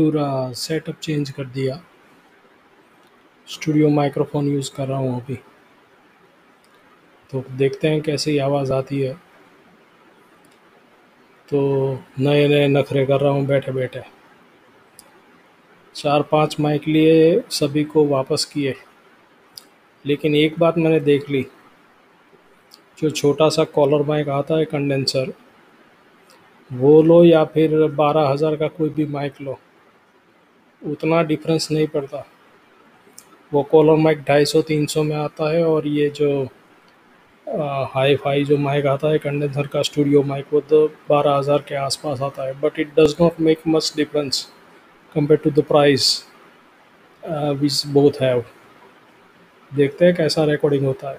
पूरा setup change कर दिया। स्टूडियो माइक्रोफोन यूज़ कर रहा हूँ अभी। तो देखते हैं कैसी आवाज़ आती है। तो नए नए नखरे कर रहा हूँ बैठे बैठे। चार पाँच माइक लिए सभी को वापस किए। लेकिन एक बात मैंने देख ली। जो छोटा सा कॉलर माइक आता है कंडेंसर वो लो या फिर बारह हज़ार का कोई भी माइक लो। उतना डिफरेंस नहीं पड़ता। वो कॉलर माइक ढाई सौ, तीन सौ में आता है और ये जो हाई फाई जो माइक आता है कंडेंसर का स्टूडियो माइक वो तो बारह हज़ार के आसपास आता है। But it does not make much difference compare to the price which both have देखते हैं कैसा रिकॉर्डिंग होता है।